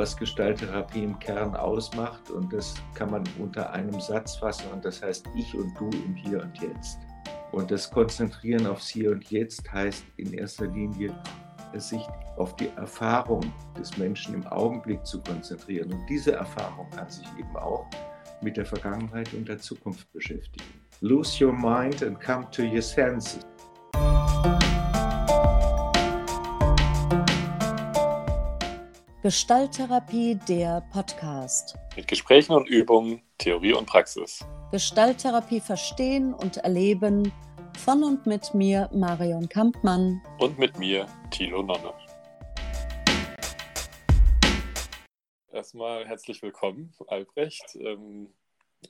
was Gestalttherapie im Kern ausmacht. Und das kann man unter einem Satz fassen. Und das heißt ich und du im Hier und Jetzt. Und das Konzentrieren aufs Hier und Jetzt heißt in erster Linie, sich auf die Erfahrung des Menschen im Augenblick zu konzentrieren. Und diese Erfahrung kann sich eben auch mit der Vergangenheit und der Zukunft beschäftigen. Lose your mind and come to your senses. Gestalttherapie, der Podcast. Mit Gesprächen und Übungen, Theorie und Praxis. Gestalttherapie verstehen und erleben von und mit mir, Marion Kampmann. Und mit mir, Thilo Nonne. Erstmal herzlich willkommen, Albrecht. Ähm,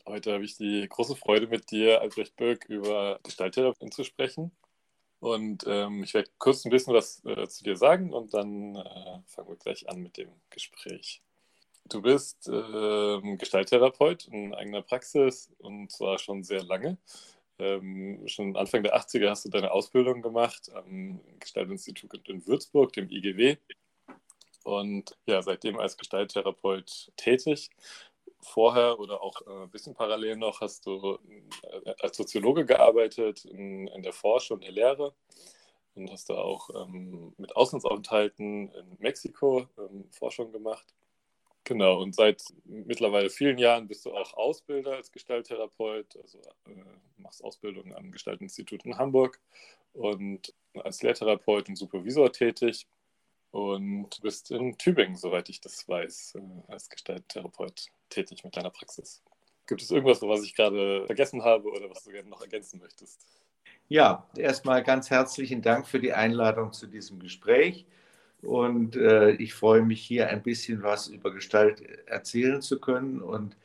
heute habe ich die große Freude, mit dir, Albrecht Böck, über Gestalttherapie zu sprechen. Und ähm, ich werde kurz ein bisschen was äh, zu dir sagen und dann äh, fangen wir gleich an mit dem Gespräch. Du bist äh, Gestalttherapeut in eigener Praxis und zwar schon sehr lange. Ähm, schon Anfang der 80er hast du deine Ausbildung gemacht am Gestaltinstitut in Würzburg, dem IGW. Und ja, seitdem als Gestalttherapeut tätig vorher oder auch äh, ein bisschen parallel noch hast du äh, als Soziologe gearbeitet in, in, der Forschung und der Lehre. Und hast da auch ähm, mit Auslandsaufenthalten in Mexiko ähm, Forschung gemacht. Genau, und seit mittlerweile vielen Jahren bist du auch Ausbilder als Gestalttherapeut, also äh, machst Ausbildung am Gestaltinstitut in Hamburg und als Lehrtherapeut und Supervisor tätig und bist in Tübingen, soweit ich das weiß, äh, als Gestalttherapeut tätig mit deiner Praxis. Gibt es irgendwas, was ich gerade vergessen habe oder was du gerne noch ergänzen möchtest? Ja, erstmal ganz herzlichen Dank für die Einladung zu diesem Gespräch. Und äh, ich freue mich hier ein bisschen was über Gestalt erzählen zu können und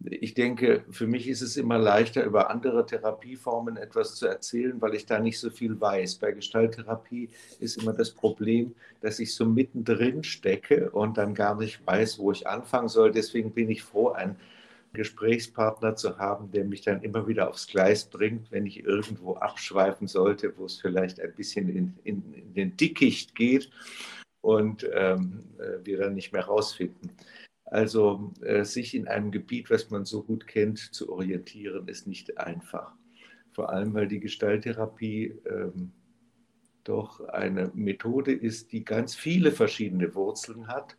ich denke, für mich ist es immer leichter, über andere Therapieformen etwas zu erzählen, weil ich da nicht so viel weiß. Bei Gestalttherapie ist immer das Problem, dass ich so mittendrin stecke und dann gar nicht weiß, wo ich anfangen soll. Deswegen bin ich froh, einen Gesprächspartner zu haben, der mich dann immer wieder aufs Gleis bringt, wenn ich irgendwo abschweifen sollte, wo es vielleicht ein bisschen in, in, in den Dickicht geht und ähm, äh, wir dann nicht mehr rausfinden. Also äh, sich in einem Gebiet, was man so gut kennt, zu orientieren, ist nicht einfach. Vor allem, weil die Gestalttherapie ähm, doch eine Methode ist, die ganz viele verschiedene Wurzeln hat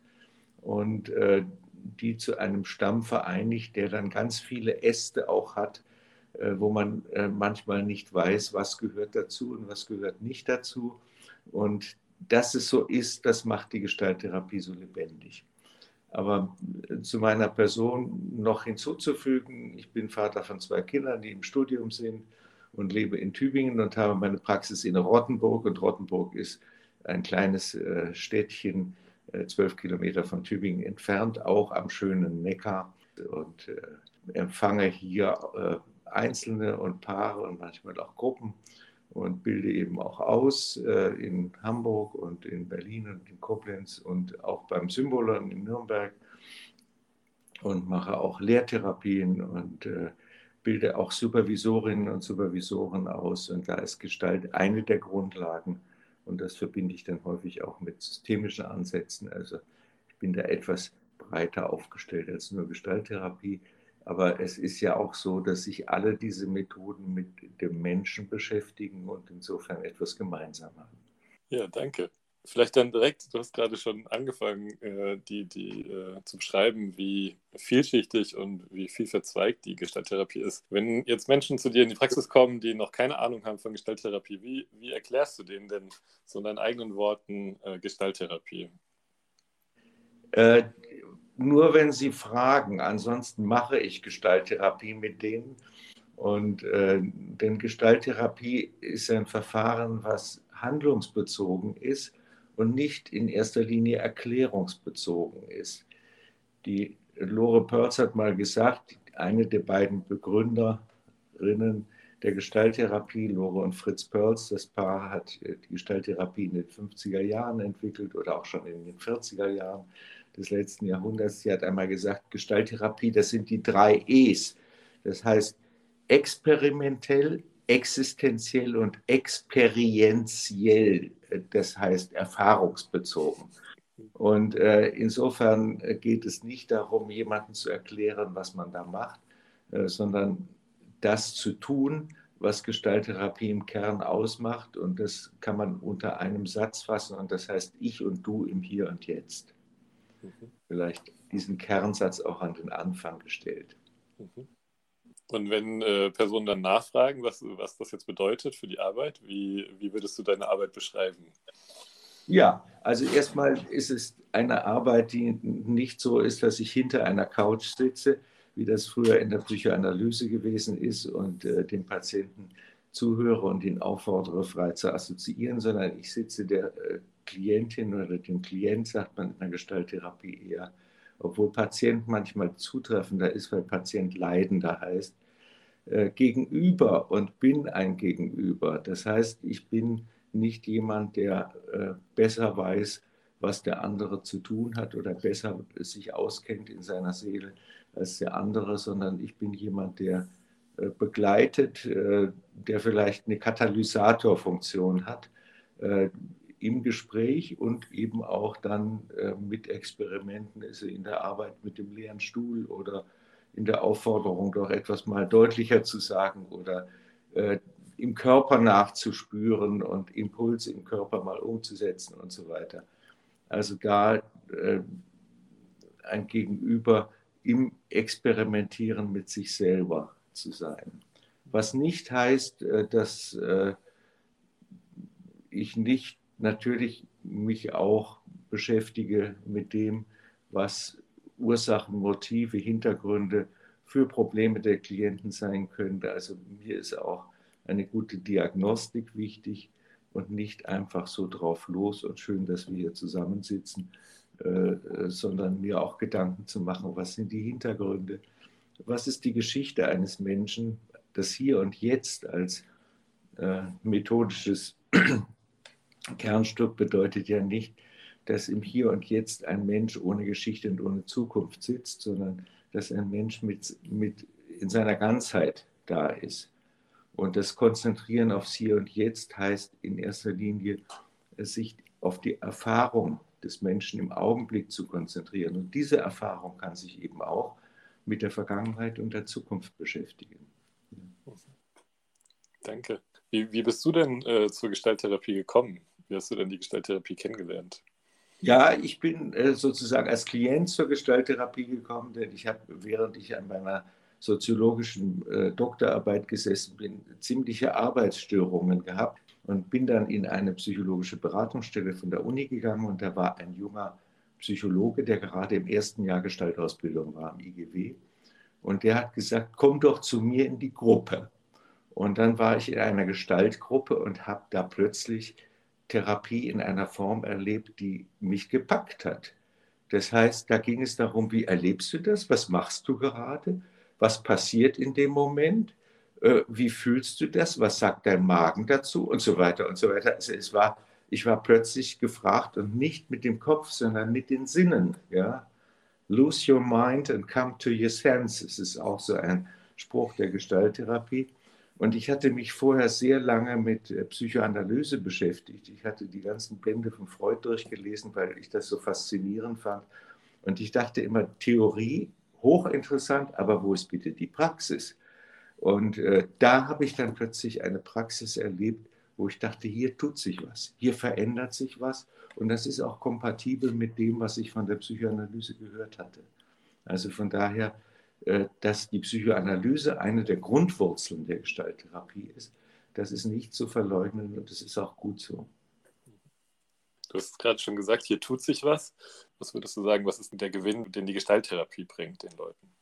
und äh, die zu einem Stamm vereinigt, der dann ganz viele Äste auch hat, äh, wo man äh, manchmal nicht weiß, was gehört dazu und was gehört nicht dazu. Und dass es so ist, das macht die Gestalttherapie so lebendig. Aber äh, zu meiner Person noch hinzuzufügen, ich bin Vater von zwei Kindern, die im Studium sind und lebe in Tübingen und habe meine Praxis in Rottenburg. Und Rottenburg ist ein kleines äh, Städtchen, äh, zwölf Kilometer von Tübingen entfernt, auch am schönen Neckar. Und empfange hier Einzelne und Paare und manchmal auch Gruppen und bilde eben auch aus äh, in Hamburg und in Berlin und in Koblenz und auch beim Symbolon in Nürnberg und mache auch Lehrtherapien und äh, bilde auch Supervisorinnen und Supervisoren aus. Und da ist Gestalt eine der Grundlagen. Und das verbinde ich dann häufig auch mit systemischen Ansätzen. Also ich bin da etwas breiter aufgestellt als nur Gestalttherapie. Aber es ist ja auch so, dass sich alle diese Methoden mit dem Menschen beschäftigen und insofern etwas gemeinsam haben. Ja, danke. Vielleicht dann direkt, du hast gerade schon angefangen, äh, die, die äh, zu beschreiben, wie vielschichtig und wie viel verzweigt die Gestalttherapie ist. Wenn jetzt Menschen zu dir in die Praxis kommen, die noch keine Ahnung haben von Gestalttherapie, wie, wie erklärst du denen denn so in deinen eigenen Worten äh, Gestalttherapie? Äh, nur wenn sie fragen. Ansonsten mache ich Gestalttherapie mit denen. Und äh, denn Gestalttherapie ist ein Verfahren, was handlungsbezogen ist und nicht in erster Linie erklärungsbezogen ist. Die Lore Perls hat mal gesagt, eine der beiden Begründerinnen der Gestalttherapie, Lore und Fritz Perls, das Paar hat die Gestalttherapie in den 50er Jahren entwickelt oder auch schon in den 40er Jahren des letzten Jahrhunderts. Sie hat einmal gesagt, Gestalttherapie, das sind die drei E's. Das heißt experimentell, existenziell und experientiell, das heißt erfahrungsbezogen. Und äh, insofern äh, geht es nicht darum, jemandem zu erklären, was man da macht, äh, sondern das zu tun, was Gestalttherapie im Kern ausmacht. Und das kann man unter einem Satz fassen. Und das heißt ich und du im Hier und Jetzt. Mhm. Vielleicht diesen Kernsatz auch an den Anfang gestellt. Mhm. Und wenn äh, Personen dann nachfragen, was, was das jetzt bedeutet für die Arbeit, wie, wie würdest du deine Arbeit beschreiben? Ja, also erstmal ist es eine Arbeit, die nicht so ist, dass ich hinter einer Couch sitze, wie das früher in der Psychoanalyse gewesen ist und äh, dem Patienten zuhöre und ihn auffordere, frei zu assoziieren, sondern ich sitze der äh, Klientin oder dem Klient, sagt man in der Gestalttherapie eher, obwohl Patient manchmal zutreffender ist, weil Patient leidender heißt, äh, gegenüber und bin ein Gegenüber. Das heißt, ich bin nicht jemand, der äh, besser weiß, was der andere zu tun hat oder besser sich auskennt in seiner Seele als der andere, sondern ich bin jemand, der begleitet, äh, der vielleicht eine Katalysatorfunktion hat äh, im Gespräch und eben auch dann äh, mit Experimenten, also in der Arbeit mit dem leeren Stuhl oder in der Aufforderung, doch etwas mal deutlicher zu sagen oder äh, im Körper nachzuspüren und Impulse im Körper mal umzusetzen und so weiter. Also da äh, ein Gegenüber im Experimentieren mit sich selber zu sein. Was nicht heißt, äh, dass äh, ich nicht natürlich mich auch beschäftige mit dem, was Ursachen, Motive, Hintergründe für Probleme der Klienten sein könnte. Also mir ist auch eine gute Diagnostik wichtig und nicht einfach so drauf los und schön, dass wir hier zusammensitzen, äh, äh, sondern mir auch Gedanken zu machen, was sind die Hintergründe, was ist die Geschichte eines Menschen, das hier und jetzt als äh, methodisches Kernstück bedeutet ja nicht, dass im Hier und Jetzt ein Mensch ohne Geschichte und ohne Zukunft sitzt, sondern dass ein Mensch mit, mit in seiner Ganzheit da ist. Und das Konzentrieren aufs Hier und Jetzt heißt in erster Linie, sich auf die Erfahrung des Menschen im Augenblick zu konzentrieren. Und diese Erfahrung kann sich eben auch mit der Vergangenheit und der Zukunft beschäftigen. Danke. Wie, wie bist du denn äh, zur Gestalttherapie gekommen? Wie hast du denn die Gestalttherapie kennengelernt? Ja, ich bin äh, sozusagen als Klient zur Gestalttherapie gekommen, denn ich habe, während ich an meiner soziologischen äh, Doktorarbeit gesessen bin, ziemliche Arbeitsstörungen gehabt und bin dann in eine psychologische Beratungsstelle von der Uni gegangen und da war ein junger Psychologe, der gerade im ersten Jahr Gestaltausbildung war am IGW und der hat gesagt, komm doch zu mir in die Gruppe. Und dann war ich in einer Gestaltgruppe und habe da plötzlich Therapie in einer Form erlebt, die mich gepackt hat. Das heißt, da ging es darum, wie erlebst du das? Was machst du gerade? was passiert in dem Moment, äh, wie fühlst du das, was sagt dein Magen dazu und so weiter und so weiter. Also es war, ich war plötzlich gefragt und nicht mit dem Kopf, sondern mit den Sinnen. Ja? Lose your mind and come to your senses ist auch so ein Spruch der Gestalttherapie. Und ich hatte mich vorher sehr lange mit äh, Psychoanalyse beschäftigt. Ich hatte die ganzen Bände von Freud durchgelesen, weil ich das so faszinierend fand. Und ich dachte immer, Theorie hochinteressant, aber wo ist bitte die Praxis? Und äh, da habe ich dann plötzlich eine Praxis erlebt, wo ich dachte, hier tut sich was, hier verändert sich was und das ist auch kompatibel mit dem, was ich von der Psychoanalyse gehört hatte. Also von daher, äh, dass die Psychoanalyse eine der Grundwurzeln der Gestalttherapie ist, das ist nicht zu verleugnen und das ist auch gut so. Du hast gerade schon gesagt, hier tut sich was. Was würdest du sagen, was ist denn der Gewinn, den die Gestalttherapie bringt den Leuten?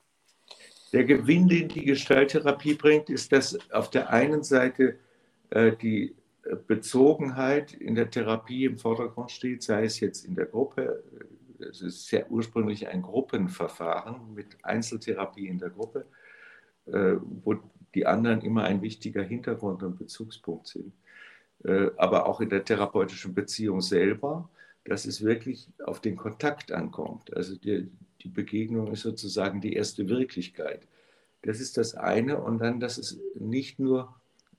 Der Gewinn, den die Gestalttherapie bringt, ist, dass auf der einen Seite äh, die Bezogenheit in der Therapie im Vordergrund steht, sei es jetzt in der Gruppe, es ist sehr ursprünglich ein Gruppenverfahren mit Einzeltherapie in der Gruppe, äh, wo die anderen immer ein wichtiger Hintergrund und Bezugspunkt sind. Äh, aber auch in der therapeutischen Beziehung selber, dass es wirklich auf den Kontakt ankommt. Also die, die Begegnung ist sozusagen die erste Wirklichkeit. Das ist das eine. Und dann, dass es nicht nur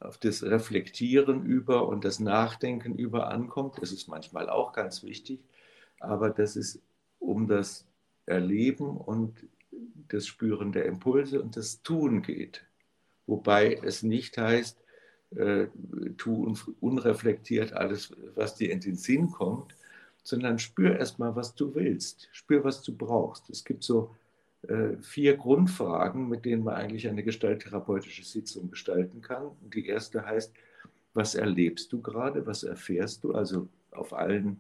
auf das Reflektieren über und das Nachdenken über ankommt, das ist manchmal auch ganz wichtig, aber dass es um das Erleben und das Spüren der Impulse und das Tun geht. Wobei es nicht heißt, äh, tu unreflektiert alles, was dir in den Sinn kommt, sondern spür erstmal, was du willst, spür, was du brauchst. Es gibt so vier Grundfragen, mit denen man eigentlich eine gestalttherapeutische Sitzung gestalten kann. Die erste heißt, was erlebst du gerade, was erfährst du, also auf allen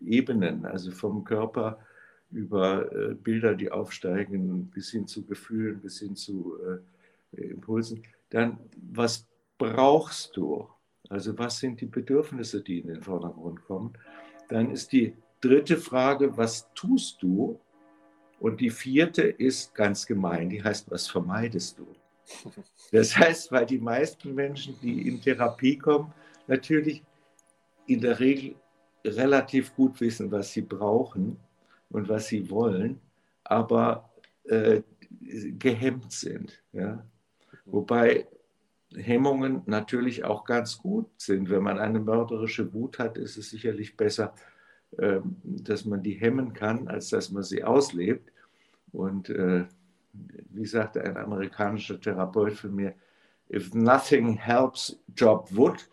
Ebenen, also vom Körper über äh, Bilder, die aufsteigen, bis hin zu Gefühlen, bis hin zu äh, Impulsen. Dann, was brauchst du? Also was sind die Bedürfnisse, die in den Vordergrund kommen? Dann ist die dritte Frage, was tust du? Und die vierte ist ganz gemein, die heißt, was vermeidest du? Das heißt, weil die meisten Menschen, die in Therapie kommen, natürlich in der Regel relativ gut wissen, was sie brauchen und was sie wollen, aber äh, gehemmt sind. Ja? Wobei Hemmungen natürlich auch ganz gut sind. Wenn man eine mörderische Wut hat, ist es sicherlich besser, dass man die hemmen kann, als dass man sie auslebt. Und äh, wie sagte ein amerikanischer Therapeut von mir, if nothing helps, job wood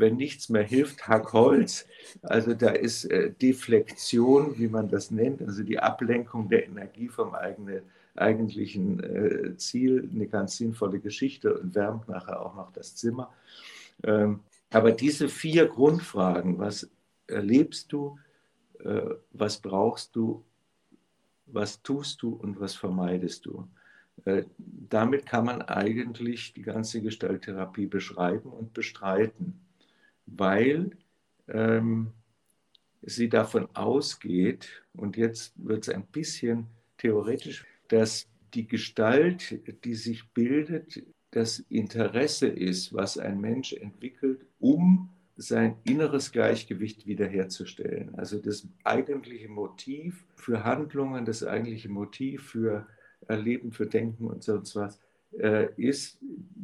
wenn nichts mehr hilft, hack Holz. Also da ist äh, Deflexion, wie man das nennt, also die Ablenkung der Energie vom eigenen, eigentlichen äh, Ziel, eine ganz sinnvolle Geschichte und wärmt nachher auch noch das Zimmer. Ähm, aber diese vier Grundfragen, was erlebst du, äh, was brauchst du, was tust du und was vermeidest du? Äh, damit kann man eigentlich die ganze Gestalttherapie beschreiben und bestreiten weil ähm, sie davon ausgeht, und jetzt wird es ein bisschen theoretisch, dass die Gestalt, die sich bildet, das Interesse ist, was ein Mensch entwickelt, um sein inneres Gleichgewicht wiederherzustellen. Also das eigentliche Motiv für Handlungen, das eigentliche Motiv für Erleben, für Denken und sonst was, äh, ist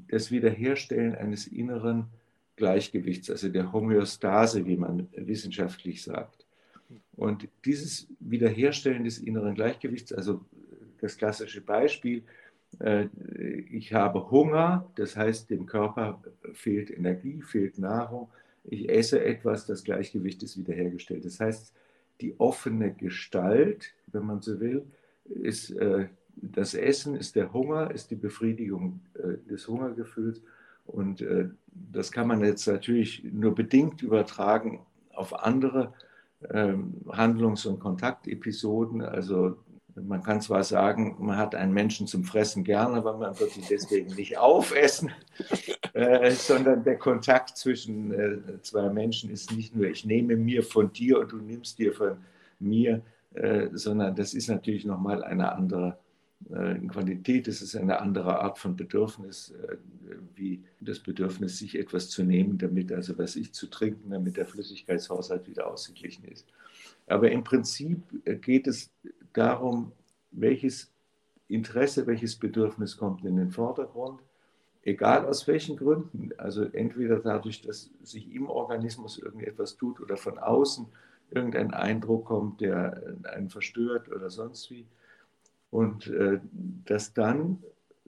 das Wiederherstellen eines inneren Gleichgewichts, also der Homöostase, wie man wissenschaftlich sagt. Und dieses Wiederherstellen des inneren Gleichgewichts, also das klassische Beispiel, äh, ich habe Hunger, das heißt, dem Körper fehlt Energie, fehlt Nahrung. Ich esse etwas, das Gleichgewicht ist wiederhergestellt. Das heißt, die offene Gestalt, wenn man so will, ist äh, das Essen, ist der Hunger, ist die Befriedigung äh, des Hungergefühls und äh, das kann man jetzt natürlich nur bedingt übertragen auf andere ähm, Handlungs- und Kontaktepisoden. Also man kann zwar sagen, man hat einen Menschen zum Fressen gerne, aber man wird ihn deswegen nicht aufessen, äh, sondern der Kontakt zwischen äh, zwei Menschen ist nicht nur, ich nehme mir von dir und du nimmst dir von mir, äh, sondern das ist natürlich nochmal eine andere äh, Qualität ist es eine andere Art von Bedürfnis, äh, wie das Bedürfnis, sich etwas zu nehmen, damit, also was ich zu trinken, damit der Flüssigkeitshaushalt wieder ausgeglichen ist. Aber im Prinzip äh, geht es darum, welches Interesse, welches Bedürfnis kommt in den Vordergrund, egal aus welchen Gründen. Also entweder dadurch, dass sich im Organismus irgendetwas tut oder von außen irgendein Eindruck kommt, der einen verstört oder sonst wie und äh, dass dann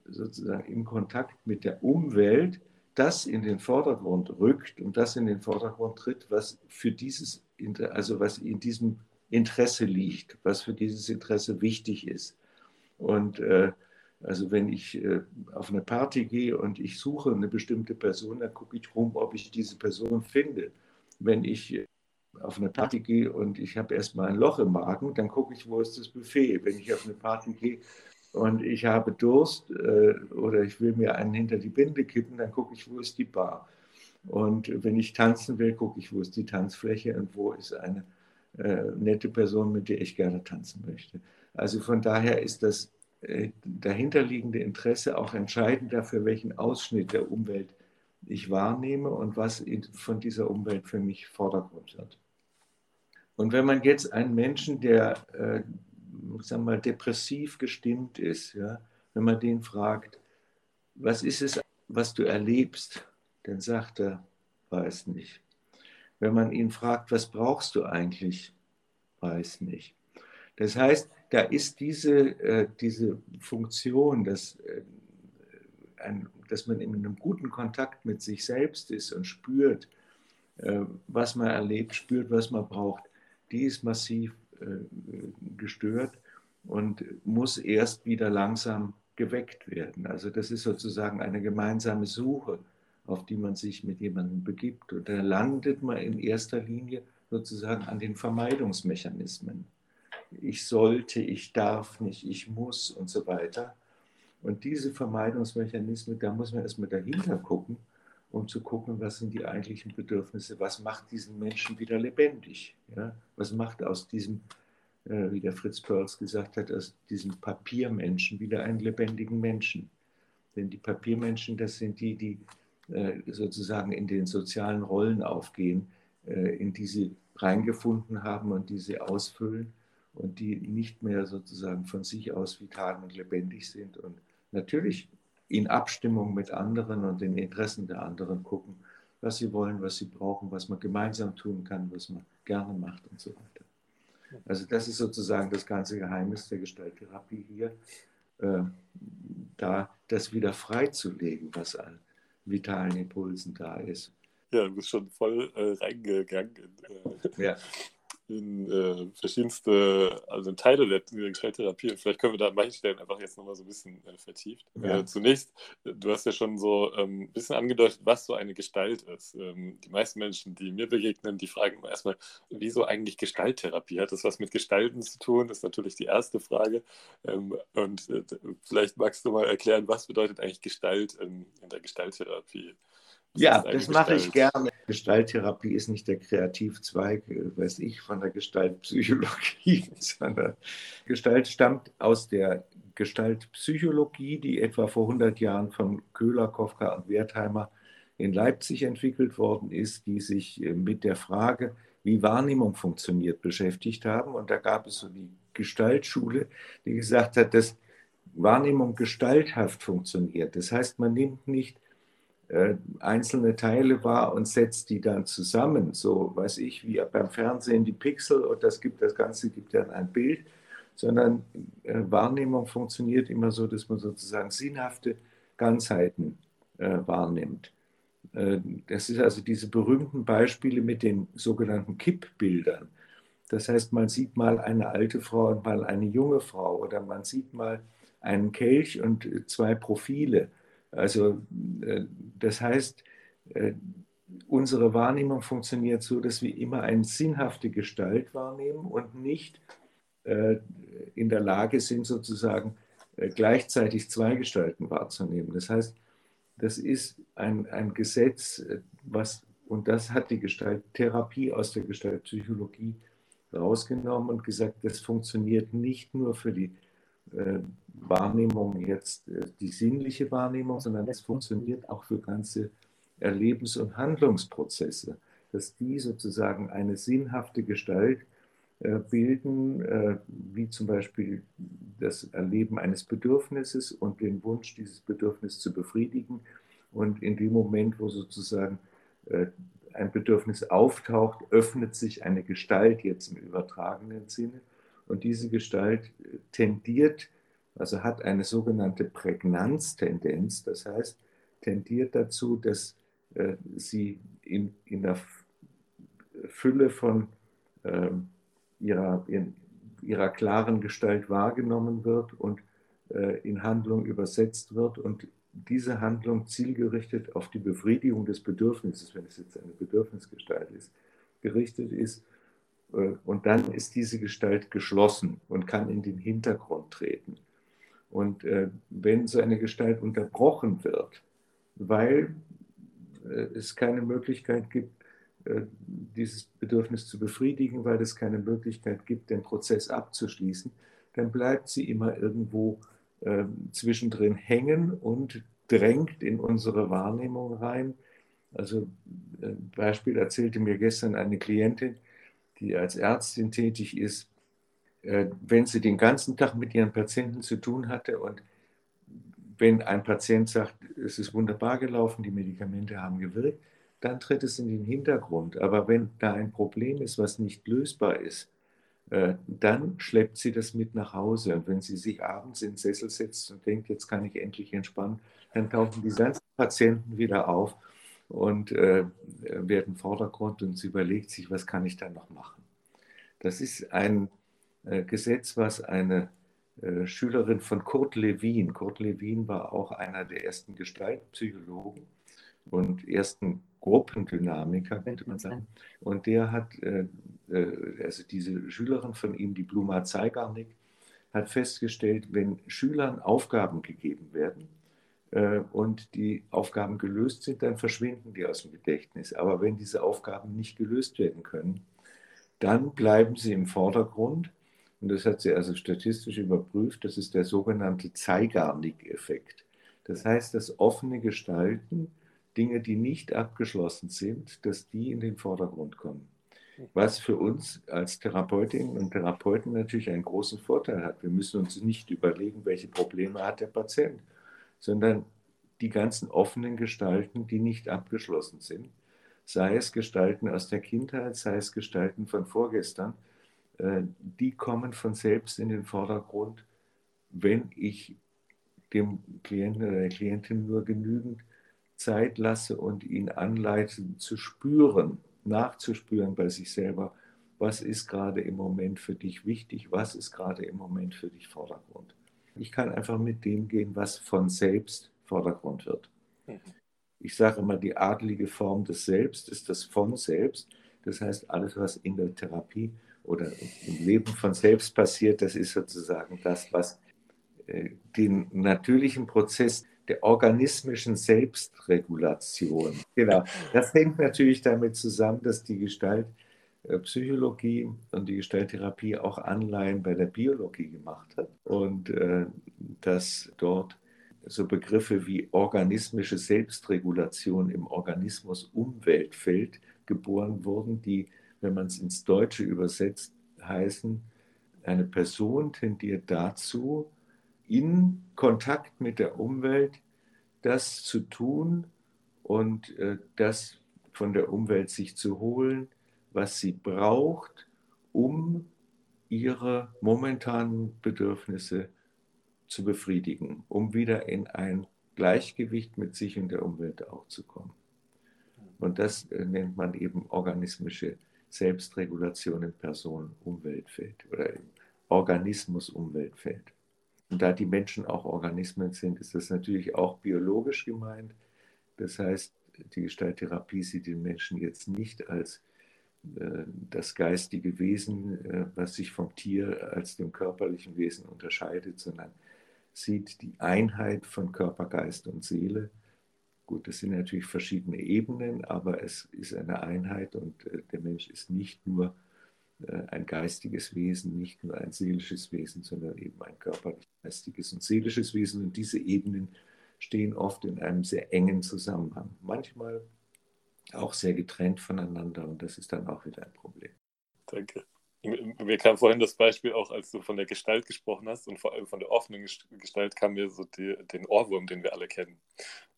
sozusagen im Kontakt mit der Umwelt das in den Vordergrund rückt und das in den Vordergrund tritt, was für dieses, also was in diesem Interesse liegt, was für dieses Interesse wichtig ist. Und äh, also wenn ich äh, auf eine Party gehe und ich suche eine bestimmte Person, dann gucke ich rum, ob ich diese Person finde. Wenn ich auf eine Party gehe und ich habe erstmal ein Loch im Magen, dann gucke ich, wo ist das Buffet. Wenn ich auf eine Party gehe und ich habe Durst äh, oder ich will mir einen hinter die Binde kippen, dann gucke ich, wo ist die Bar. Und wenn ich tanzen will, gucke ich, wo ist die Tanzfläche und wo ist eine äh, nette Person, mit der ich gerne tanzen möchte. Also von daher ist das äh, dahinterliegende Interesse auch entscheidend dafür, welchen Ausschnitt der Umwelt ich wahrnehme und was von dieser Umwelt für mich Vordergrund wird. Und wenn man jetzt einen Menschen, der äh, sagen wir, depressiv gestimmt ist, ja, wenn man den fragt, was ist es, was du erlebst, dann sagt er, weiß nicht. Wenn man ihn fragt, was brauchst du eigentlich, weiß nicht. Das heißt, da ist diese, äh, diese Funktion, dass, äh, ein, dass man in einem guten Kontakt mit sich selbst ist und spürt, äh, was man erlebt, spürt, was man braucht, die ist massiv gestört und muss erst wieder langsam geweckt werden. Also das ist sozusagen eine gemeinsame Suche, auf die man sich mit jemandem begibt. Und da landet man in erster Linie sozusagen an den Vermeidungsmechanismen. Ich sollte, ich darf nicht, ich muss und so weiter. Und diese Vermeidungsmechanismen, da muss man erstmal dahinter gucken, um zu gucken, was sind die eigentlichen Bedürfnisse, was macht diesen Menschen wieder lebendig, ja? was macht aus diesem, äh, wie der Fritz Perls gesagt hat, aus diesem Papiermenschen wieder einen lebendigen Menschen. Denn die Papiermenschen, das sind die, die äh, sozusagen in den sozialen Rollen aufgehen, äh, in die sie reingefunden haben und die sie ausfüllen und die nicht mehr sozusagen von sich aus vital und lebendig sind und natürlich in Abstimmung mit anderen und den Interessen der anderen gucken, was sie wollen, was sie brauchen, was man gemeinsam tun kann, was man gerne macht und so weiter. Also das ist sozusagen das ganze Geheimnis der Gestalttherapie hier, äh, da das wieder freizulegen, was an vitalen Impulsen da ist. Ja, du bist schon voll äh, reingegangen in, äh, ja. in äh, verschiedenste also Teile der, der Gestalttherapie. Vielleicht können wir da an manchen Stellen einfach jetzt nochmal so ein bisschen äh, vertieft. Ja. Äh, zunächst, du hast ja schon so ähm, ein bisschen angedeutet, was so eine Gestalt ist. Ähm, die meisten Menschen, die mir begegnen, die fragen erstmal, wieso eigentlich Gestalttherapie? Hat das was mit Gestalten zu tun? Das ist natürlich die erste Frage. Ähm, und äh, vielleicht magst du mal erklären, was bedeutet eigentlich Gestalt in, in der Gestalttherapie? Ja, das mache ich gerne. Gestalttherapie ist nicht der Kreativzweig, äh, weiß ich, von der Gestaltpsychologie, sondern Gestalt stammt aus der Gestaltpsychologie, die etwa vor 100 Jahren von Köhler, Kofka und Wertheimer in Leipzig entwickelt worden ist, die sich äh, mit der Frage, wie Wahrnehmung funktioniert, beschäftigt haben. Und da gab es so die Gestaltschule, die gesagt hat, dass Wahrnehmung gestalthaft funktioniert. Das heißt, man nimmt nicht äh, einzelne Teile wahr und setzt die dann zusammen. So weiß ich, wie beim Fernsehen die Pixel und das gibt das Ganze gibt dann ein Bild, sondern äh, Wahrnehmung funktioniert immer so, dass man sozusagen sinnhafte Ganzheiten äh, wahrnimmt. Äh, das ist also diese berühmten Beispiele mit den sogenannten Kippbildern. Das heißt, man sieht mal eine alte Frau und mal eine junge Frau oder man sieht mal einen Kelch und äh, zwei Profile also äh, das heißt, äh, unsere Wahrnehmung funktioniert so, dass wir immer eine sinnhafte Gestalt wahrnehmen und nicht äh, in der Lage sind, sozusagen gleichzeitig zwei Gestalten wahrzunehmen. Das heißt, das ist ein, ein Gesetz, was, und das hat die Gestalttherapie aus der Gestaltpsychologie rausgenommen und gesagt, das funktioniert nicht nur für die Wahrnehmung jetzt äh, die sinnliche Wahrnehmung, sondern es funktioniert auch für ganze Erlebens- und Handlungsprozesse, dass die sozusagen eine sinnhafte Gestalt äh, bilden, wie zum Beispiel das Erleben eines Bedürfnisses und den Wunsch, dieses Bedürfnis zu befriedigen. Und in dem Moment, wo sozusagen ein Bedürfnis auftaucht, öffnet sich eine Gestalt jetzt im übertragenen Sinne und diese Gestalt tendiert, also hat eine sogenannte Prägnanztendenz, das heißt, tendiert dazu, dass äh, sie in, in der Fülle von äh, ihrer, in, ihrer klaren Gestalt wahrgenommen wird und äh, in Handlung übersetzt wird und diese Handlung zielgerichtet auf die Befriedigung des Bedürfnisses, wenn es jetzt eine Bedürfnisgestalt ist, gerichtet ist äh, und dann ist diese Gestalt geschlossen und kann in den Hintergrund treten. Und äh, wenn so eine Gestalt unterbrochen wird, weil äh, es keine Möglichkeit gibt, dieses Bedürfnis zu befriedigen, weil es keine Möglichkeit gibt, den Prozess abzuschließen, dann bleibt sie immer irgendwo zwischendrin hängen und drängt in unsere Wahrnehmung rein. Also ein Beispiel erzählte mir gestern eine Klientin, die als Ärztin tätig ist, äh, wenn sie den ganzen Tag mit ihren Patienten zu tun hatte und wenn ein Patient sagt, es ist wunderbar gelaufen, die Medikamente haben gewirkt, dann tritt es in den Hintergrund. Aber wenn da ein Problem ist, was nicht lösbar ist, äh, dann schleppt sie das mit nach Hause. Und wenn sie sich abends in den Sessel setzt und denkt, jetzt kann ich endlich entspannen, dann tauchen die ganzen Patienten wieder auf und äh, werden Vordergrund und sie überlegt sich, was kann ich da noch machen. Das ist ein äh, Gesetz, was eine äh, Schülerin von Kurt Lewin, Kurt Lewin war auch einer der ersten Gestaltpsychologen und ersten Gruppendynamiker, könnte man sagen. Und der hat, äh, äh, also diese Schülerin von ihm, die Bluma Zeigarnik, hat festgestellt, wenn Schülern Aufgaben gegeben werden äh, und die Aufgaben gelöst sind, dann verschwinden die aus dem Gedächtnis. Aber wenn diese Aufgaben nicht gelöst werden können, dann bleiben sie im Vordergrund. Und das hat sie also statistisch überprüft. Das ist der sogenannte Zeigarnik-Effekt. Das heißt, dass offene Gestalten Dinge, die nicht abgeschlossen sind, dass die in den Vordergrund kommen. Was für uns als Therapeutinnen und Therapeuten natürlich einen großen Vorteil hat. Wir müssen uns nicht überlegen, welche Probleme hat der Patient, sondern die ganzen offenen Gestalten, die nicht abgeschlossen sind, sei es Gestalten aus der Kindheit, sei es Gestalten von vorgestern, die kommen von selbst in den Vordergrund, wenn ich dem Klienten oder der Klientin nur genügend Zeit lasse und ihn anleite zu spüren, nachzuspüren bei sich selber, was ist gerade im Moment für dich wichtig, was ist gerade im Moment für dich Vordergrund. Ich kann einfach mit dem gehen, was von selbst Vordergrund wird. Mhm. Ich sage immer, die adlige Form des Selbst ist das von selbst. Das heißt, alles, was in der Therapie oder im Leben von selbst passiert, das ist sozusagen das, was äh, den natürlichen Prozess der organismischen Selbstregulation. Genau. Das hängt natürlich damit zusammen, dass die Gestaltpsychologie äh, und die Gestalttherapie auch Anleihen bei der Biologie gemacht hat und äh, dass dort so Begriffe wie organismische Selbstregulation im Organismus-Umweltfeld geboren wurden, die, wenn man es ins Deutsche übersetzt, heißen, eine Person tendiert dazu, in Kontakt mit der Umwelt das zu tun und äh, das von der Umwelt sich zu holen, was sie braucht, um ihre momentanen Bedürfnisse zu befriedigen, um wieder in ein Gleichgewicht mit sich und der Umwelt auch zu kommen. Und das äh, nennt man eben organismische Selbstregulation im Person-Umweltfeld oder im Organismus-Umweltfeld. Und da die Menschen auch Organismen sind, ist das natürlich auch biologisch gemeint. Das heißt, die Gestalttherapie sieht den Menschen jetzt nicht als äh, das geistige Wesen, äh, was sich vom Tier als dem körperlichen Wesen unterscheidet, sondern sieht die Einheit von Körper, Geist und Seele. Gut, das sind natürlich verschiedene Ebenen, aber es ist eine Einheit und äh, der Mensch ist nicht nur äh, ein geistiges Wesen, nicht nur ein seelisches Wesen, sondern eben ein körperlich geistiges und seelisches Wesen. Und diese Ebenen stehen oft in einem sehr engen Zusammenhang. Manchmal auch sehr getrennt voneinander und das ist dann auch wieder ein Problem. Danke. Mir kam vorhin das Beispiel auch, als du von der Gestalt gesprochen hast und vor allem von der offenen Gestalt kam mir so die, den Ohrwurm, den wir alle kennen.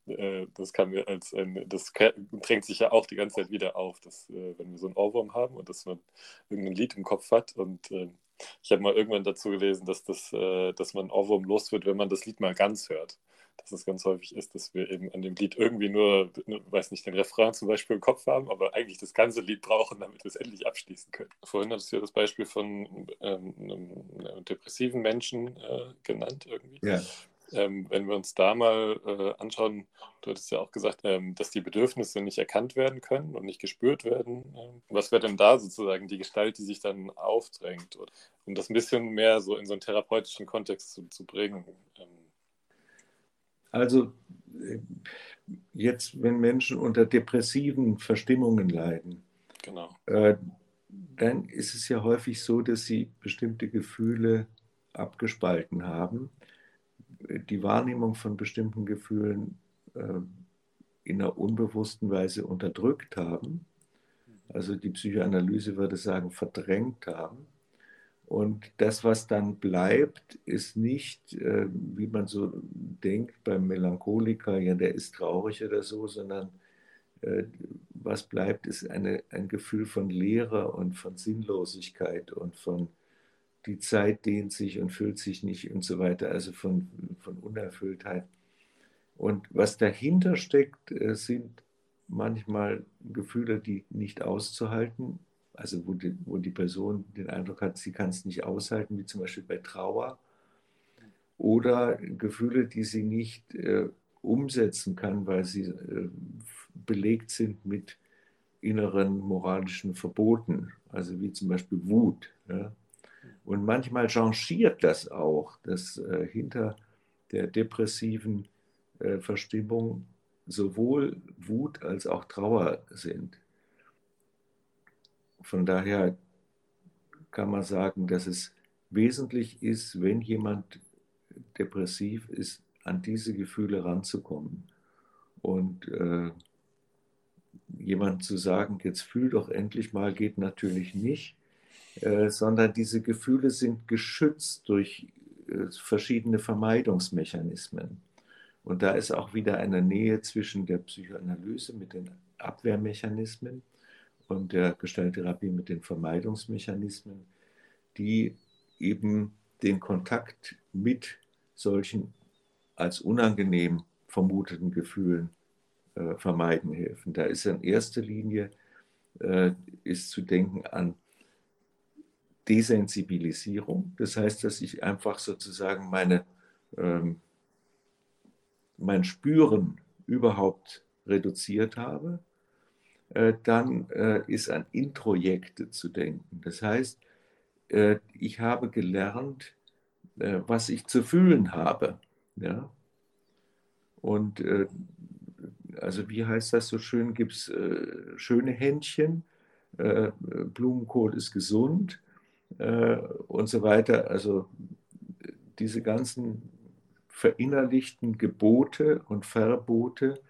Äh, das kam mir als ein, das drängt sich ja auch die ganze Zeit wieder auf, dass äh, wenn wir so einen Ohrwurm haben und dass man irgendein Lied im Kopf hat und äh, ich habe mal irgendwann dazu gelesen, dass, das, dass man Ohrwurm los wird, wenn man das Lied mal ganz hört. Dass es ganz häufig ist, dass wir eben an dem Lied irgendwie nur, ne, weiß nicht, den Refrain zum Beispiel im Kopf haben, aber eigentlich das ganze Lied brauchen, damit wir es endlich abschließen können. Vorhin hattest du ja das Beispiel von ähm, einem depressiven Menschen äh, genannt irgendwie. Ja. Ähm, wenn wir uns da mal äh, anschauen, du hattest ja auch gesagt, ähm, dass die Bedürfnisse nicht erkannt werden können und nicht gespürt werden. Ähm, was wäre denn da sozusagen die Gestalt, die sich dann aufdrängt, oder, um das ein bisschen mehr so in so einen therapeutischen Kontext zu, zu bringen? Ähm, also äh, jetzt, wenn Menschen unter depressiven Verstimmungen leiden, genau. äh, dann ist es ja häufig so, dass sie bestimmte Gefühle abgespalten haben die Wahrnehmung von bestimmten Gefühlen äh, in einer unbewussten Weise unterdrückt haben. Also die Psychoanalyse würde sagen, verdrängt haben. Und das, was dann bleibt, ist nicht, äh, wie man so denkt beim Melancholiker, ja, der ist traurig oder so, sondern äh, was bleibt, ist eine, ein Gefühl von Leere und von Sinnlosigkeit und von die Zeit dehnt sich und füllt sich nicht und so weiter, also von, von Unerfülltheit. Und was dahinter steckt, äh, sind manchmal Gefühle, die nicht auszuhalten, also wo die, wo die Person den Eindruck hat, sie kann es nicht aushalten, wie zum Beispiel bei Trauer, oder Gefühle, die sie nicht äh, umsetzen kann, weil sie äh, belegt sind mit inneren moralischen Verboten, also wie zum Beispiel Wut. Ja? Und manchmal changiert das auch, dass äh, hinter der depressiven äh, Verstimmung sowohl Wut als auch Trauer sind. Von daher kann man sagen, dass es wesentlich ist, wenn jemand depressiv ist, an diese Gefühle ranzukommen. Und äh, jemand zu sagen, jetzt fühl doch endlich mal, geht natürlich nicht, äh, sondern diese Gefühle sind geschützt durch äh, verschiedene Vermeidungsmechanismen. Und da ist auch wieder eine Nähe zwischen der Psychoanalyse mit den Abwehrmechanismen und der Gestalttherapie mit den Vermeidungsmechanismen, die eben den Kontakt mit solchen als unangenehm vermuteten Gefühlen äh, vermeiden helfen. Da ist in erster Linie äh, ist zu denken an Desensibilisierung. Das heißt, dass ich einfach sozusagen meine ähm, mein Spüren überhaupt reduziert habe, äh, dann äh, ist an Introjekte zu denken. Das heißt, äh, ich habe gelernt, was ich zu fühlen habe. Ja? Und also wie heißt das so schön, gibt es schöne Händchen, Blumenkohl ist gesund und so weiter. Also diese ganzen verinnerlichten Gebote und Verbote,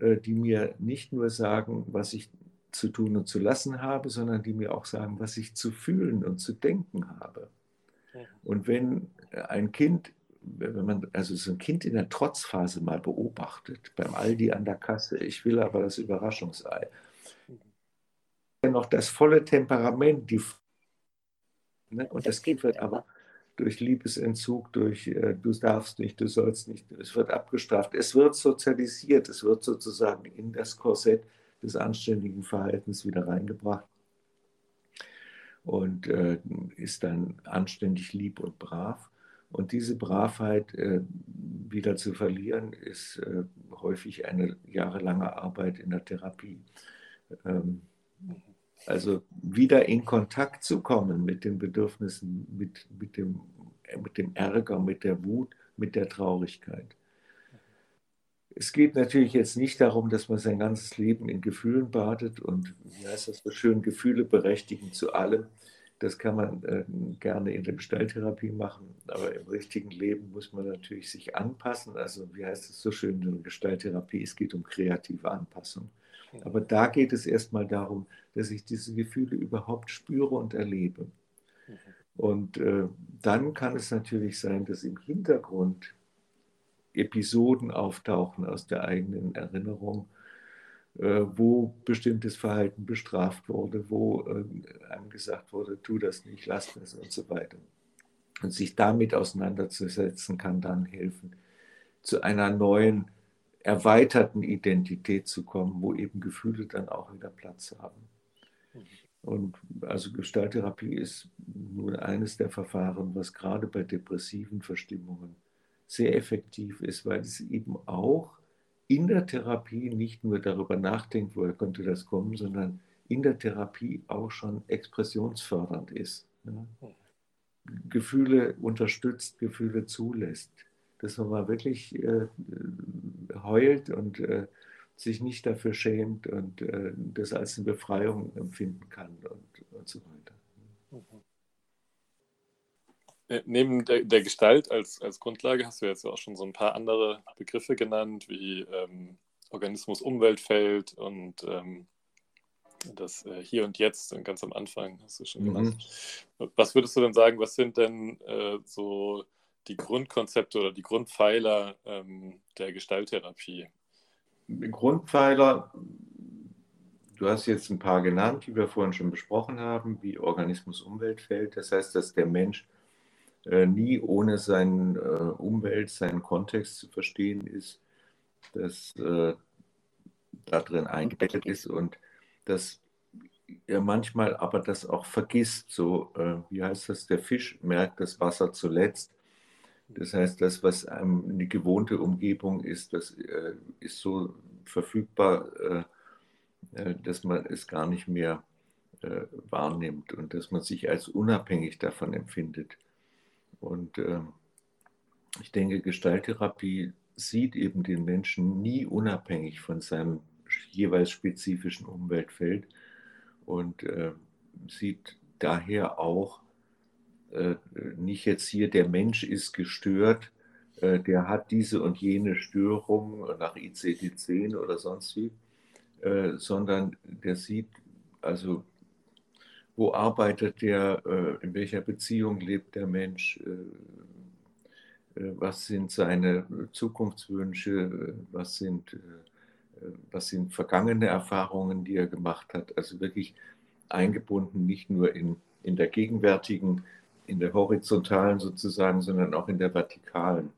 äh, die mir nicht nur sagen, was ich zu tun und zu lassen habe, sondern die mir auch sagen, was ich zu fühlen und zu denken habe. Und wenn ein Kind, wenn man also so ein Kind in der Trotzphase mal beobachtet, beim Aldi an der Kasse, ich will aber das Überraschungsei, noch das volle Temperament, die ne? und das Kind wird aber durch Liebesentzug, durch äh, du darfst nicht, du sollst nicht, es wird abgestraft, es wird sozialisiert, es wird sozusagen in das Korsett des anständigen Verhaltens wieder reingebracht und äh, ist dann anständig lieb und brav. Und diese Bravheit äh, wieder zu verlieren, ist äh, häufig eine jahrelange Arbeit in der Therapie. Ähm, also wieder in Kontakt zu kommen mit den Bedürfnissen, mit, mit, dem, mit dem Ärger, mit der Wut, mit der Traurigkeit. Es geht natürlich jetzt nicht darum, dass man sein ganzes Leben in Gefühlen badet und, wie heißt das so schön, Gefühle berechtigen zu allem. Das kann man äh, gerne in der Gestalttherapie machen, aber im richtigen Leben muss man natürlich sich anpassen. Also, wie heißt es so schön in der Gestalttherapie? Es geht um kreative Anpassung. Aber da geht es erstmal darum, dass ich diese Gefühle überhaupt spüre und erlebe. Mhm. Und äh, dann kann es natürlich sein, dass im Hintergrund Episoden auftauchen aus der eigenen Erinnerung, äh, wo bestimmtes Verhalten bestraft wurde, wo äh, einem gesagt wurde, tu das nicht, lass das und so weiter. Und sich damit auseinanderzusetzen kann dann helfen, zu einer neuen erweiterten Identität zu kommen, wo eben Gefühle dann auch wieder Platz haben. Und also Gestalttherapie ist nun eines der Verfahren, was gerade bei depressiven Verstimmungen sehr effektiv ist, weil es eben auch in der Therapie nicht nur darüber nachdenkt, woher könnte das kommen, sondern in der Therapie auch schon expressionsfördernd ist. Ja. Gefühle unterstützt, Gefühle zulässt dass man mal wirklich äh, heult und äh, sich nicht dafür schämt und äh, das als eine Befreiung empfinden kann und, und so weiter. Mhm. Äh, neben der, der, Gestalt als, als Grundlage hast du jetzt auch schon so ein paar andere Begriffe genannt, wie ähm, Organismus-Umweltfeld und ähm, das äh, Hier und Jetzt ganz am Anfang hast du schon mhm. genannt. Was würdest du denn sagen, was sind denn äh, so die Grundkonzepte oder die Grundpfeiler ähm, der Gestalttherapie? Grundpfeiler du hast jetzt ein paar genannt, die wir vorhin schon besprochen haben, wie Organismus-Umweltfeld. Das heißt, dass der Mensch äh, nie ohne seine äh, Umwelt, seinen Kontext zu verstehen ist, dass äh, da eingebettet ist und dass er manchmal aber das auch vergisst. So, äh, wie heißt das? Der Fisch merkt das Wasser zuletzt. Das heißt, das, was einem eine gewohnte Umgebung ist, das äh, ist so verfügbar, äh, äh dass man es gar nicht mehr äh, wahrnimmt und dass man sich als unabhängig davon empfindet. Und ähm, ich denke, Gestalttherapie sieht eben den Menschen nie unabhängig von seinem jeweils spezifischen Umweltfeld und äh, sieht daher auch nicht jetzt hier, der Mensch ist gestört, äh, der hat diese und jene Störung nach ICD-10 oder sonst wie, äh, sondern der sieht, also wo arbeitet der, äh, in welcher Beziehung lebt der Mensch, äh, was sind seine Zukunftswünsche, was sind was sind vergangene Erfahrungen, die er gemacht hat. Also wirklich eingebunden, nicht nur in, in der gegenwärtigen, in der horizontalen sozusagen, sondern auch in der vertikalen.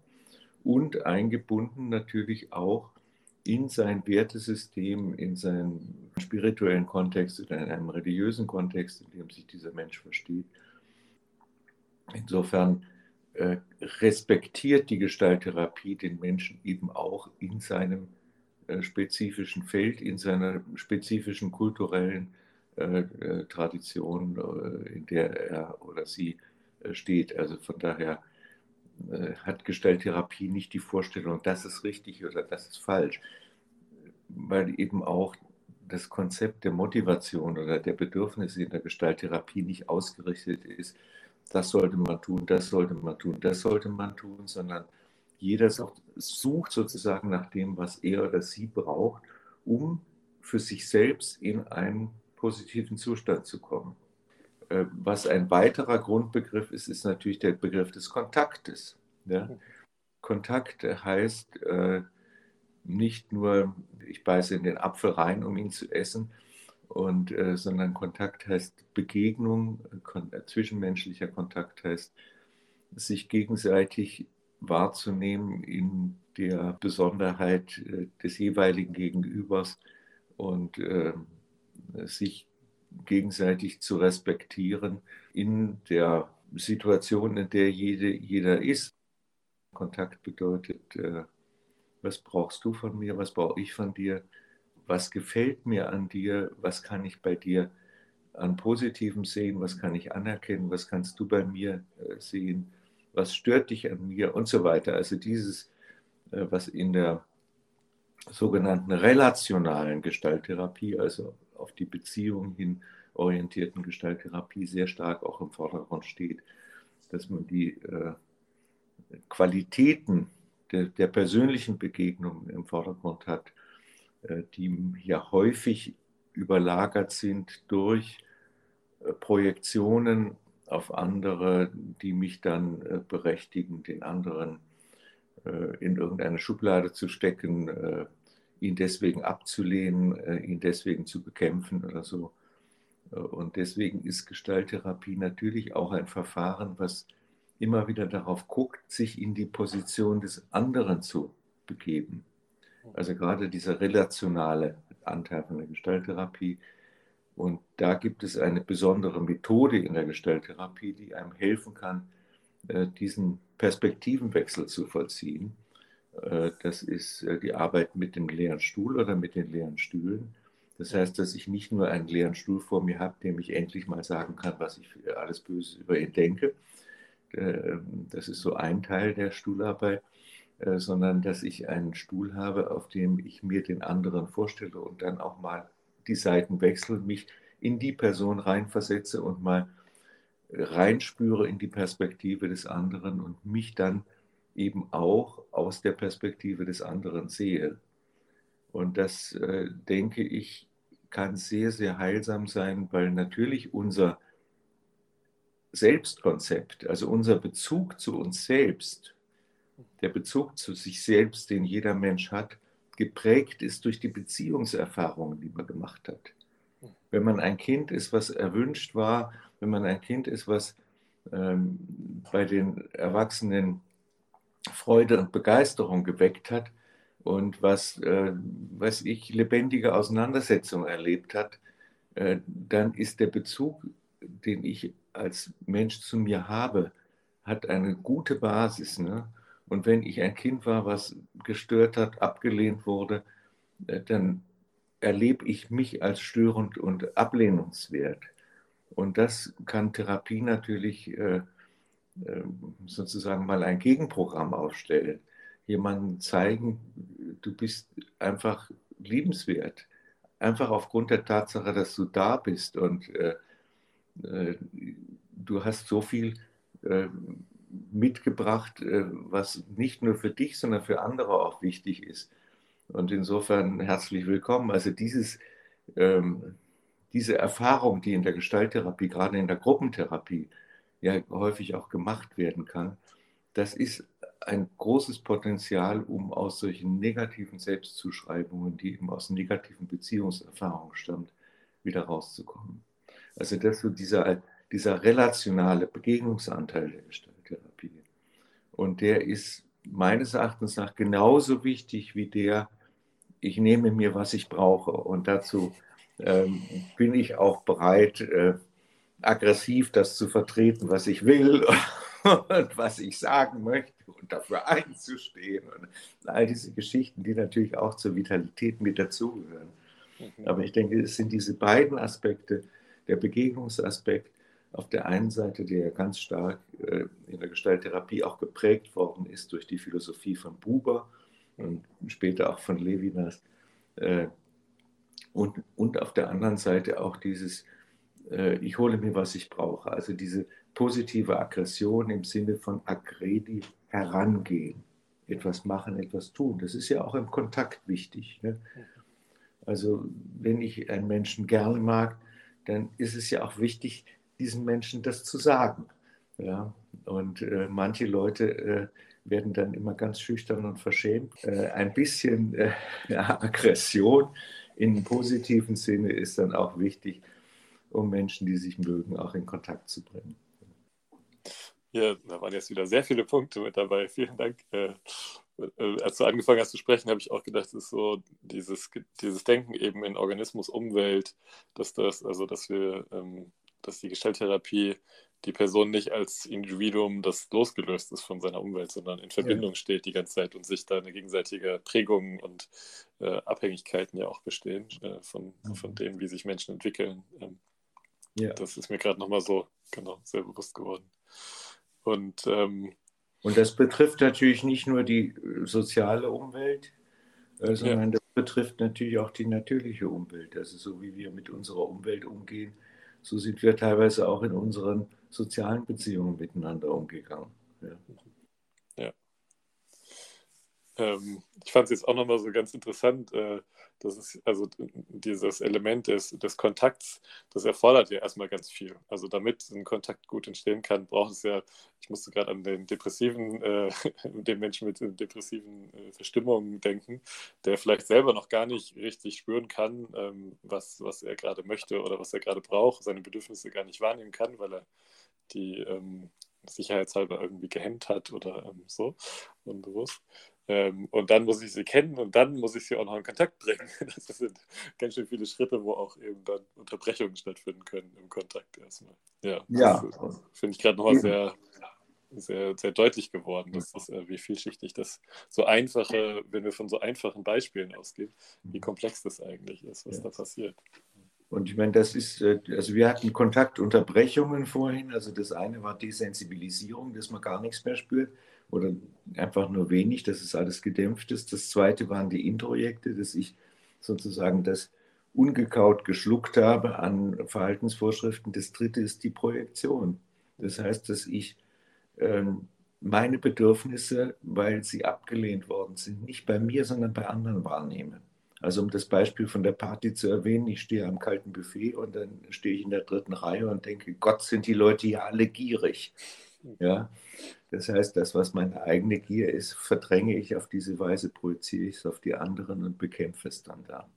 Und eingebunden natürlich auch in sein Wertesystem, in seinen spirituellen Kontext oder in einem religiösen Kontext, in dem sich dieser Mensch versteht. Insofern äh, respektiert die Gestalttherapie den Menschen eben auch in seinem äh, spezifischen Feld, in seiner spezifischen kulturellen äh, äh Tradition, äh, in der er oder sie steht. Also von daher hat Gestalttherapie nicht die Vorstellung, das ist richtig oder das ist falsch, weil eben auch das Konzept der Motivation oder der Bedürfnisse in der Gestalttherapie nicht ausgerichtet ist, das sollte man tun, das sollte man tun, das sollte man tun, sondern jeder sucht sozusagen nach dem, was er oder sie braucht, um für sich selbst in einen positiven Zustand zu kommen. Äh, was ein weiterer Grundbegriff ist, ist natürlich der Begriff des Kontaktes. Ja? Kontakt heißt äh, nicht nur, ich beiße in den Apfel rein, um ihn zu essen, und, äh, sondern Kontakt heißt Begegnung, kon zwischenmenschlicher Kontakt heißt sich gegenseitig wahrzunehmen in der Besonderheit äh, des jeweiligen Gegenübers und äh, sich gegenseitig zu respektieren in der Situation, in der jede, jeder ist. Kontakt bedeutet, äh, was brauchst du von mir, was brauche ich von dir, was gefällt mir an dir, was kann ich bei dir an Positivem sehen, was kann ich anerkennen, was kannst du bei mir äh, sehen? Was stört dich an mir? Und so weiter. Also dieses, äh, was in der sogenannten relationalen Gestalttherapie, also auf die Beziehung hin orientierten Gestalttherapie sehr stark auch im Vordergrund steht, dass man die äh, Qualitäten der, der, persönlichen Begegnung im Vordergrund hat, äh, die ja häufig überlagert sind durch Projektionen auf andere, die mich dann äh, berechtigen, den anderen äh, in irgendeine Schublade zu stecken, äh, ihn deswegen abzulehnen, ihn deswegen zu bekämpfen oder so. Und deswegen ist Gestalttherapie natürlich auch ein Verfahren, was immer wieder darauf guckt, sich in die Position des anderen zu begeben. Also gerade dieser relationale Anteil von der Gestalttherapie, und da gibt es eine besondere Methode in der Gestalttherapie, die einem helfen kann, äh, diesen Perspektivenwechsel zu vollziehen. Äh, das ist äh, die Arbeit mit dem leeren Stuhl oder mit den leeren Stühlen. Das heißt, dass ich nicht nur einen leeren Stuhl vor mir habe, dem ich endlich mal sagen kann, was ich alles Böses über ihn denke. Das ist so ein Teil der Stuhlarbeit, sondern dass ich einen Stuhl habe, auf dem ich mir den anderen vorstelle und dann auch mal die Seiten wechsle, mich in die Person reinversetze und mal reinspüre in die Perspektive des anderen und mich dann eben auch aus der Perspektive des anderen sehe. Und das, äh, denke ich, kann sehr, sehr heilsam sein, weil natürlich unser Selbstkonzept, also unser Bezug zu uns selbst, der Bezug zu sich selbst, den jeder Mensch hat, geprägt ist durch die Beziehungserfahrungen, die man gemacht hat. wenn man ein Kind ist, was erwünscht war, wenn man ein Kind ist, was ähm, bei den Erwachsenen Freude und Begeisterung geweckt hat und was, äh, was ich lebendige Auseinandersetzung erlebt hat, äh, dann ist der Bezug, den ich als Mensch zu mir habe, hat eine gute Basis. Ne? Und wenn ich ein Kind war, was gestört hat, abgelehnt wurde, äh, dann erlebe ich mich als störend und ablehnungswert. Und das kann Therapie natürlich äh, sozusagen mal ein Gegenprogramm aufstellen. Jemandem zeigen, du bist einfach liebenswert. Einfach aufgrund der Tatsache, dass du da bist und äh, äh, du hast so viel äh, mitgebracht, äh, was nicht nur für dich, sondern für andere auch wichtig ist. Und insofern herzlich willkommen. Also dieses, ähm, diese Erfahrung, die in der Gestalttherapie, gerade in der Gruppentherapie, ja häufig auch gemacht werden kann, das ist ein großes Potenzial, um aus solchen negativen Selbstzuschreibungen, die eben aus negativen Beziehungserfahrungen stammt, wieder rauszukommen. Also das so dieser, dieser relationale Begegnungsanteil der Gestalttherapie. Und der ist meines Erachtens nach genauso wichtig wie der, ich nehme mir, was ich brauche. Und dazu ähm, bin ich auch bereit, äh, aggressiv das zu vertreten, was ich will und was ich sagen möchte und dafür einzustehen. Und all diese Geschichten, die natürlich auch zur Vitalität mit dazugehören. Mhm. Aber ich denke, es sind diese beiden Aspekte, der Begegnungsaspekt auf der einen Seite, der ganz stark äh, in der Gestalttherapie auch geprägt worden ist durch die Philosophie von Buber und später auch von Levinas. Äh, und, und auf der anderen Seite auch dieses, äh, ich hole mir, was ich brauche. Also diese positive Aggression im Sinne von aggredi, herangehen, etwas machen, etwas tun. Das ist ja auch im Kontakt wichtig. Ne? Also wenn ich einen Menschen gerne mag, dann ist es ja auch wichtig, diesen Menschen das zu sagen. Ja? Und äh, manche Leute äh, werden dann immer ganz schüchtern und verschämt. Äh, ein bisschen äh, Aggression im positiven Sinne ist dann auch wichtig, um Menschen, die sich mögen, auch in Kontakt zu bringen. Ja, da waren jetzt wieder sehr viele Punkte mit dabei. Vielen Dank. Äh, äh, als du angefangen hast zu sprechen, habe ich auch gedacht, es ist so dieses, dieses Denken eben in Organismus, Umwelt, dass das, also dass wir, ähm, dass die Gestalttherapie die Person nicht als Individuum, das losgelöst ist von seiner Umwelt, sondern in Verbindung ja. steht die ganze Zeit und sich da eine gegenseitige Prägung und äh, Abhängigkeiten ja auch bestehen äh, von, mhm. von dem, wie sich Menschen entwickeln. Ähm, ja. Das ist mir gerade nochmal so genau sehr bewusst geworden. Und, ähm, und das betrifft natürlich nicht nur die äh, soziale Umwelt, äh, sondern ja. das betrifft natürlich auch die natürliche Umwelt. Also so wie wir mit unserer Umwelt umgehen, so sind wir teilweise auch in unseren sozialen Beziehungen miteinander umgegangen. Ja. ja. Ähm, ich fand es jetzt auch nochmal so ganz interessant, äh, das ist also dieses Element des, des Kontakts, das erfordert ja erstmal ganz viel. Also damit ein Kontakt gut entstehen kann, braucht es ja, ich musste gerade an den depressiven, äh, den Menschen mit depressiven äh, Verstimmungen denken, der vielleicht selber noch gar nicht richtig spüren kann, ähm, was, was er gerade möchte oder was er gerade braucht, seine Bedürfnisse gar nicht wahrnehmen kann, weil er die ähm, sicherheitshalber irgendwie gehemmt hat oder ähm, so unbewusst. Ähm, und dann muss ich sie kennen und dann muss ich sie auch noch in Kontakt bringen. Das sind ganz schön viele Schritte, wo auch eben dann Unterbrechungen stattfinden können im Kontakt erstmal. Ja, ja. finde ich gerade nochmal sehr, sehr, sehr deutlich geworden, dass das, äh, wie vielschichtig das so einfache, wenn wir von so einfachen Beispielen ausgehen, wie mhm. komplex das eigentlich ist, was ja. da passiert. Und ich meine, das ist, äh, also wir hatten Kontaktunterbrechungen vorhin. Also das eine war Desensibilisierung, dass man gar nichts mehr spürt oder einfach nur wenig, dass es alles gedämpft ist. Das zweite waren die Introjekte, dass ich sozusagen das ungekaut geschluckt habe an Verhaltensvorschriften. Das dritte ist die Projektion. Das heißt, dass ich ähm, meine Bedürfnisse, weil sie abgelehnt worden sind, nicht bei mir, sondern bei anderen wahrnehme. Also um das Beispiel von der Party zu erwähnen, ich stehe am kalten Buffet und dann stehe ich in der dritten Reihe und denke, Gott, sind die Leute hier alle gierig. Ja, das heißt, das, was meine eigene Gier ist, verdränge ich auf diese Weise, projiziere ich es auf die anderen und bekämpfe es dann da.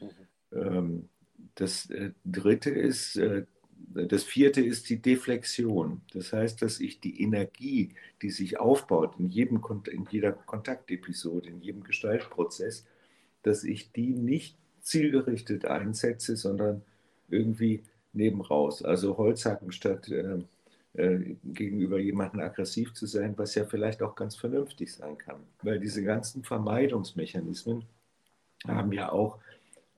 Mhm. Ähm, Das äh, dritte ist, äh, das vierte ist die Deflexion. Das heißt, dass ich die Energie, die sich aufbaut in, jedem, in jeder Kontaktepisode, in jedem Gestaltprozess, dass ich die nicht zielgerichtet einsetze, sondern irgendwie nebenraus. Also Holzhacken statt äh, gegenüber jemandem aggressiv zu sein, was ja vielleicht auch ganz vernünftig sein kann. Weil diese ganzen Vermeidungsmechanismen haben ja auch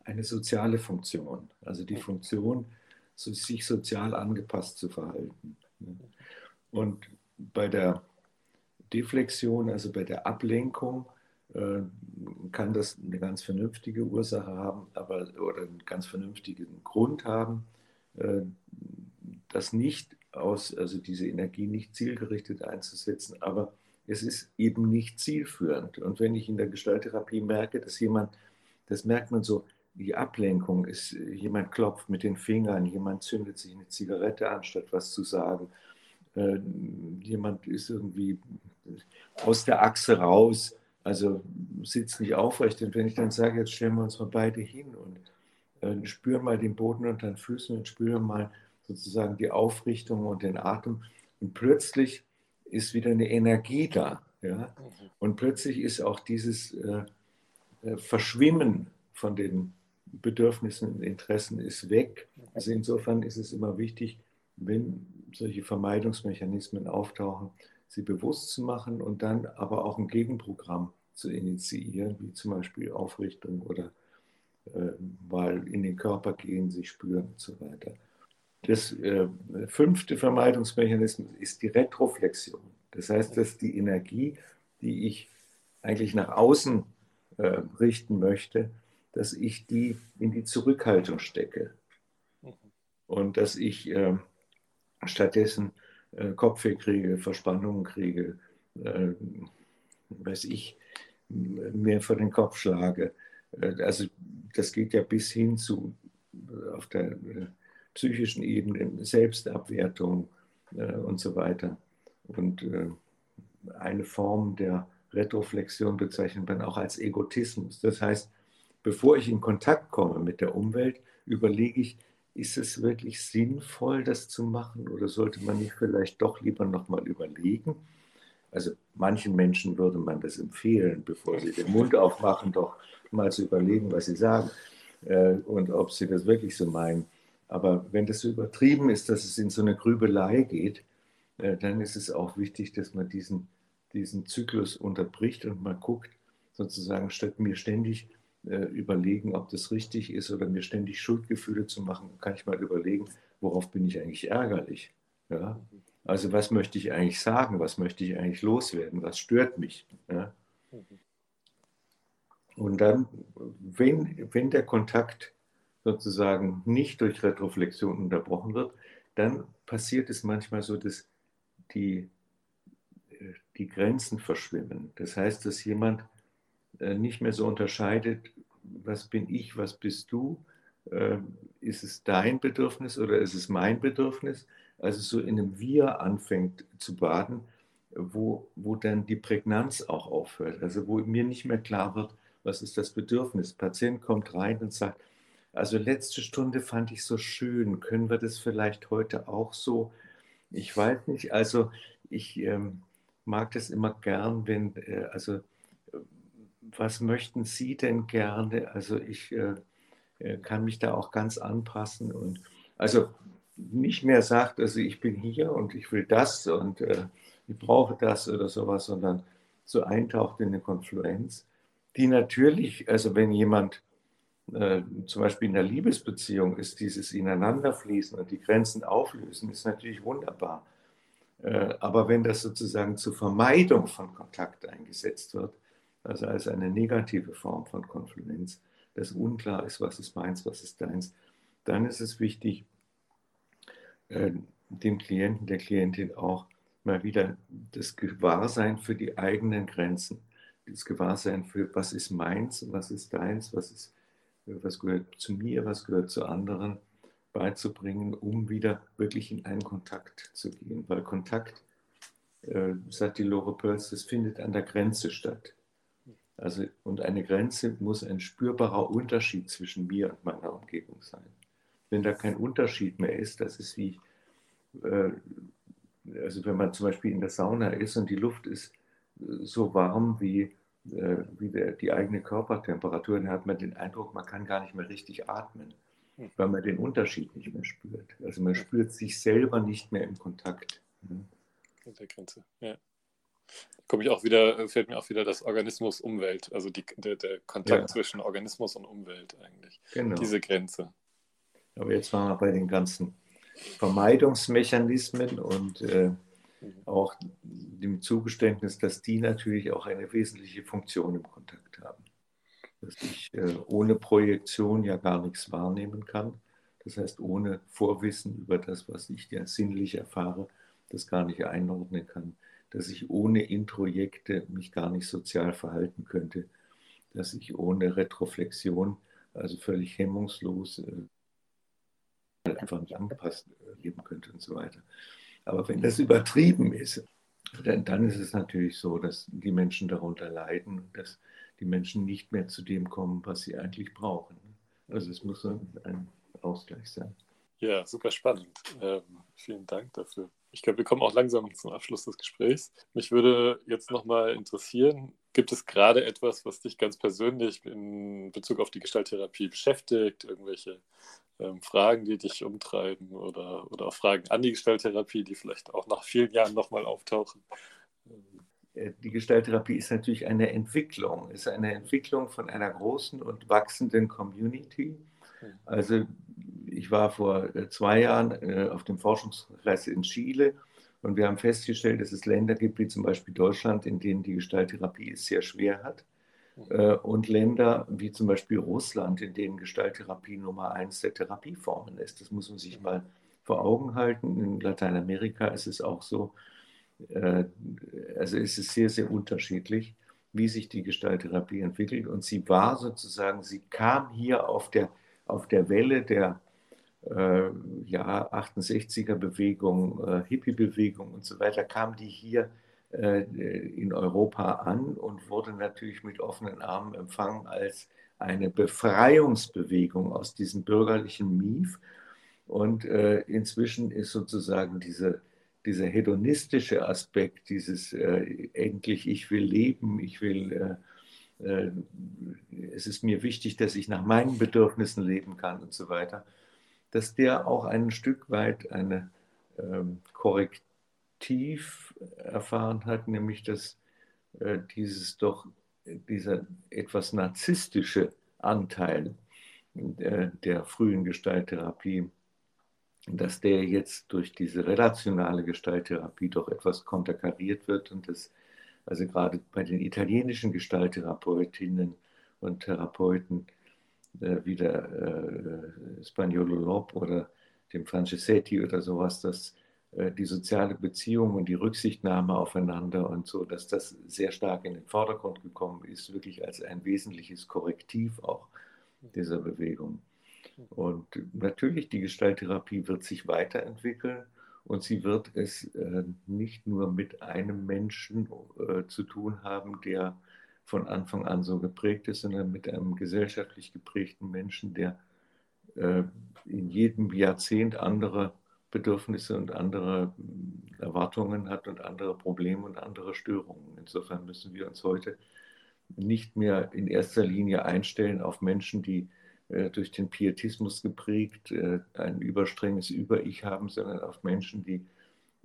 eine soziale Funktion. Also die Funktion, sich sozial angepasst zu verhalten. Und bei der Deflexion, also bei der Ablenkung, äh, kann das eine ganz vernünftige Ursache haben, aber oder einen ganz vernünftigen Grund haben, äh, das nicht aus, also diese Energie nicht zielgerichtet einzusetzen, aber es ist eben nicht zielführend. Und wenn ich in der Gestalttherapie merke, dass jemand, das merkt man so, die Ablenkung ist, jemand klopft mit den Fingern, jemand zündet sich eine Zigarette an, statt was zu sagen. Äh, jemand ist irgendwie aus der Achse raus, also sitzt nicht aufrecht. Und wenn ich dann sage, jetzt stellen wir uns mal beide hin und äh, spüren mal den Boden unter den Füßen und spüren mal sozusagen die Aufrichtung und den Atem. Und plötzlich ist wieder eine Energie da. Ja? Und plötzlich ist auch dieses äh, äh Verschwimmen von den Bedürfnissen und Interessen ist weg. Also insofern ist es immer wichtig, wenn solche Vermeidungsmechanismen auftauchen, sie bewusst zu machen und dann aber auch ein Gegenprogramm zu initiieren, wie zum Beispiel Aufrichtung oder äh, mal in den Körper gehen, sich spüren und so weiter. Das äh, fünfte Vermeidungsmechanismus ist die Retroflexion. Das heißt, dass die Energie, die ich eigentlich nach außen äh, richten möchte, dass ich die in die Zurückhaltung stecke und dass ich äh, stattdessen äh, Kopfweh kriege, Verspannungen kriege, äh, weiß ich, mir vor den Kopf schlage. Äh, also das geht ja bis hin zu äh, auf der äh, psychischen Ebene, Selbstabwertung und so weiter. Und eine Form der Retroflexion bezeichnet man auch als Egotismus. Das heißt, bevor ich in Kontakt komme mit der Umwelt, überlege ich, ist es wirklich sinnvoll, das zu machen oder sollte man nicht vielleicht doch lieber nochmal überlegen? Also manchen Menschen würde man das empfehlen, bevor sie den Mund aufmachen, doch mal zu überlegen, was sie sagen äh, und ob sie das wirklich so meinen. Aber wenn das so übertrieben ist, dass es in so eine Grübelei geht, äh, dann ist es auch wichtig, dass man diesen, diesen Zyklus unterbricht und mal guckt, sozusagen statt mir ständig äh, überlegen, ob das richtig ist oder mir ständig Schuldgefühle zu machen, kann ich mal überlegen, worauf bin ich eigentlich ärgerlich. Ja? Also was möchte ich eigentlich sagen, was möchte ich eigentlich loswerden, was stört mich. Ja? Und dann, wenn, wenn der Kontakt sozusagen nicht durch Retroflexion unterbrochen wird, dann passiert es manchmal so, dass die, äh, die Grenzen verschwimmen. Das heißt, dass jemand äh, nicht mehr so unterscheidet, was bin ich, was bist du, äh, ist es dein Bedürfnis oder ist es mein Bedürfnis, also so in einem Wir anfängt zu baden, wo, wo dann die Prägnanz auch aufhört, also wo mir nicht mehr klar wird, was ist das Bedürfnis. Der Patient kommt rein und sagt, also letzte Stunde fand ich so schön, können wir das vielleicht heute auch so? Ich weiß nicht, also ich ähm, mag das immer gern, wenn, äh, also was möchten Sie denn gerne? Also ich äh, äh, kann mich da auch ganz anpassen und also nicht mehr sagt, also ich bin hier und ich will das und äh, ich brauche das oder sowas, sondern so eintaucht in eine Konfluenz, die natürlich, also wenn jemand äh, zum Beispiel in der Liebesbeziehung ist, dieses Ineinanderfließen und die Grenzen auflösen, ist natürlich wunderbar. Äh, aber wenn das sozusagen zur Vermeidung von Kontakt eingesetzt wird, also als eine negative Form von Konfluenz, dass unklar ist, was ist meins, was ist deins, dann ist es wichtig, äh, dem Klienten, der Klientin auch mal wieder das Gewahrsein für die eigenen Grenzen, das Gewahrsein für, was ist meins, was ist deins, was, ist, was gehört zu mir, was gehört zu anderen, beizubringen, um wieder wirklich in einen Kontakt zu gehen. Weil Kontakt, äh, sagt die Lore Pölz, das findet an der Grenze statt. Also, und eine Grenze muss ein spürbarer Unterschied zwischen mir und meiner Umgebung sein. wenn da kein Unterschied mehr ist, das ist wie, äh, also wenn man zum Beispiel in der Sauna ist und die Luft ist so warm wie, wie der, die eigene Körpertemperatur, dann hat man den Eindruck, man kann gar nicht mehr richtig atmen, hm. weil man den Unterschied nicht mehr spürt. Also man spürt sich selber nicht mehr im Kontakt. Mit der Grenze, ja. Komme ich auch wieder, fällt mir auch wieder das Organismus-Umwelt, also die, der, der Kontakt ja. zwischen Organismus und Umwelt eigentlich. Genau. Diese Grenze. Aber jetzt waren wir bei den ganzen Vermeidungsmechanismen und äh, auch dem Zugeständnis, dass die natürlich auch eine wesentliche Funktion im Kontakt haben. Dass ich äh, ohne Projektion ja gar nichts wahrnehmen kann. Das heißt, ohne Vorwissen über das, was ich ja sinnlich erfahre, das gar nicht einordnen kann. Dass ich ohne Introjekte mich gar nicht sozial verhalten könnte. Dass ich ohne Retroflexion, also völlig hemmungslos, äh, einfach nicht angepasst äh, leben könnte und so weiter. Aber wenn das übertrieben ist, dann, dann ist es natürlich so, dass die Menschen darunter leiden dass die Menschen nicht mehr zu dem kommen, was sie eigentlich brauchen. Also es muss ein Ausgleich sein. Ja, super spannend. Ähm, vielen Dank dafür. Ich glaube, wir kommen auch langsam zum Abschluss des Gesprächs. Mich würde jetzt nochmal interessieren, gibt es gerade etwas, was dich ganz persönlich in Bezug auf die Gestalttherapie beschäftigt? Irgendwelche ähm, Fragen, die dich umtreiben oder, oder auch Fragen an die Gestalttherapie, die vielleicht auch nach vielen Jahren nochmal auftauchen? Äh, die Gestalttherapie ist natürlich eine Entwicklung, ist eine Entwicklung von einer großen und wachsenden Community. Hm. Also ich war vor äh, zwei Jahren äh, auf dem Forschungsreis in Chile und wir haben festgestellt, dass es Länder gibt, wie zum Beispiel Deutschland, in denen die Gestalttherapie es sehr schwer hat. Äh, und Länder wie zum Beispiel Russland, in denen Gestalttherapie Nummer eins der Therapieformen ist. Das muss man sich mal vor Augen halten. In Lateinamerika ist es auch so. Also ist es sehr, sehr unterschiedlich, wie sich die Gestalttherapie entwickelt. Und sie war sozusagen, sie kam hier auf der, auf der Welle der äh, ja, 68er Bewegung, äh, Hippie-Bewegung und so weiter, kam die hier äh, in Europa an und wurde natürlich mit offenen Armen empfangen als eine Befreiungsbewegung aus diesem bürgerlichen Mief. Und äh, inzwischen ist sozusagen diese, dieser hedonistische Aspekt, dieses äh, endlich ich will leben, ich will, äh, äh, es ist mir wichtig, dass ich nach meinen Bedürfnissen leben kann und so weiter, dass der auch ein Stück weit eine ähm, Korrektiv erfahren hat, nämlich dass äh, dieses doch, dieser etwas narzisstische Anteil äh, der frühen Gestalttherapie, dass der jetzt durch diese relationale Gestalttherapie doch etwas konterkariert wird und dass also gerade bei den italienischen Gestalttherapeutinnen und Therapeuten äh, wie der äh, Spagnolo Lob oder dem Francesetti oder sowas, dass die soziale Beziehung und die Rücksichtnahme aufeinander und so, dass das sehr stark in den Vordergrund gekommen ist, wirklich als ein wesentliches Korrektiv auch dieser Bewegung. Und natürlich, die Gestalttherapie wird sich weiterentwickeln und sie wird es äh, nicht nur mit einem Menschen äh, zu tun haben, der von Anfang an so geprägt ist, sondern mit einem gesellschaftlich geprägten Menschen, der äh, in jedem Jahrzehnt andere Bedürfnisse und andere hm, Erwartungen hat und andere Probleme und andere Störungen. Insofern müssen wir uns heute nicht mehr in erster Linie einstellen auf Menschen, die äh, durch den Pietismus geprägt äh, ein überstrenges Über-Ich haben, sondern auf Menschen, die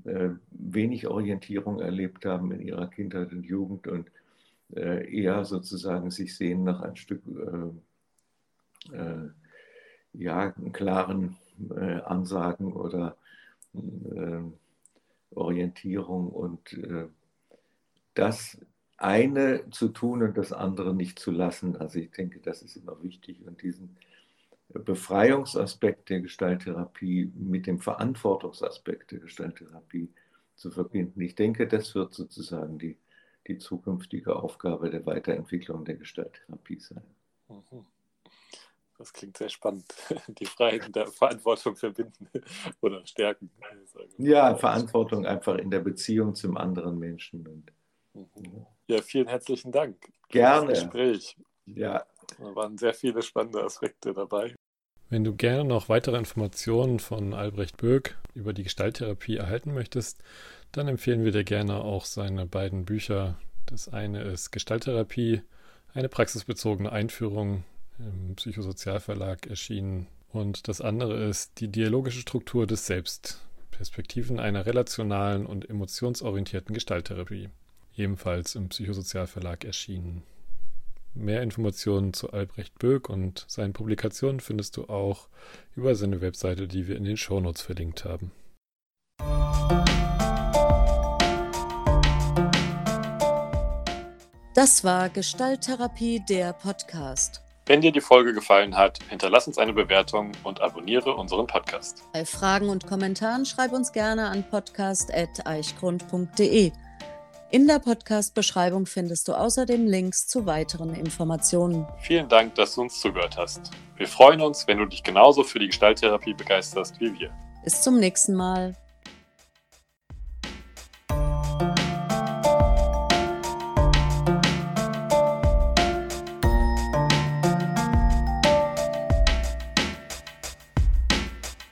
äh, wenig Orientierung erlebt haben in ihrer Kindheit und Jugend und äh, eher sozusagen sich sehen nach ein Stück äh, äh, ja, klaren äh, Ansagen oder äh, Orientierung und äh, das eine zu tun und das andere nicht zu lassen. Also ich denke, das ist immer wichtig und diesen Befreiungsaspekt der Gestalttherapie mit dem Verantwortungsaspekt der Gestalttherapie zu verbinden. Ich denke, das wird sozusagen die die zukünftige Aufgabe der Weiterentwicklung der Gestalttherapie sein. Mhm. Das klingt sehr spannend. Die Freiheit und der Verantwortung verbinden oder stärken. Ja, Verantwortung einfach in der Beziehung zum anderen Menschen. Und, mhm. ja. vielen herzlichen Dank. Gerne. Das Gespräch. Ja. Da waren sehr viele spannende Aspekte dabei. Wenn du gerne noch weitere Informationen von Albrecht Böck über die Gestalttherapie erhalten möchtest, dann empfehlen wir dir gerne auch seine beiden Bücher. Das eine ist Gestalttherapie, eine praxisbezogene Einführung im Psychosozialverlag erschienen. Und das andere ist die dialogische Struktur des Selbst, Perspektiven einer relationalen und emotionsorientierten Gestalttherapie, ebenfalls im Psychosozialverlag erschienen. Mehr Informationen zu Albrecht Böck und seinen Publikationen findest du auch über seine Webseite, die wir in den Shownotes verlinkt haben. Das war Gestalttherapie, der Podcast. Wenn dir die Folge gefallen hat, hinterlass uns eine Bewertung und abonniere unseren Podcast. Bei Fragen und Kommentaren schreib uns gerne an podcast.eichgrund.de. In der Podcast-Beschreibung findest du außerdem Links zu weiteren Informationen. Vielen Dank, dass du uns zugehört hast. Wir freuen uns, wenn du dich genauso für die Gestalttherapie begeisterst wie wir. Bis zum nächsten Mal.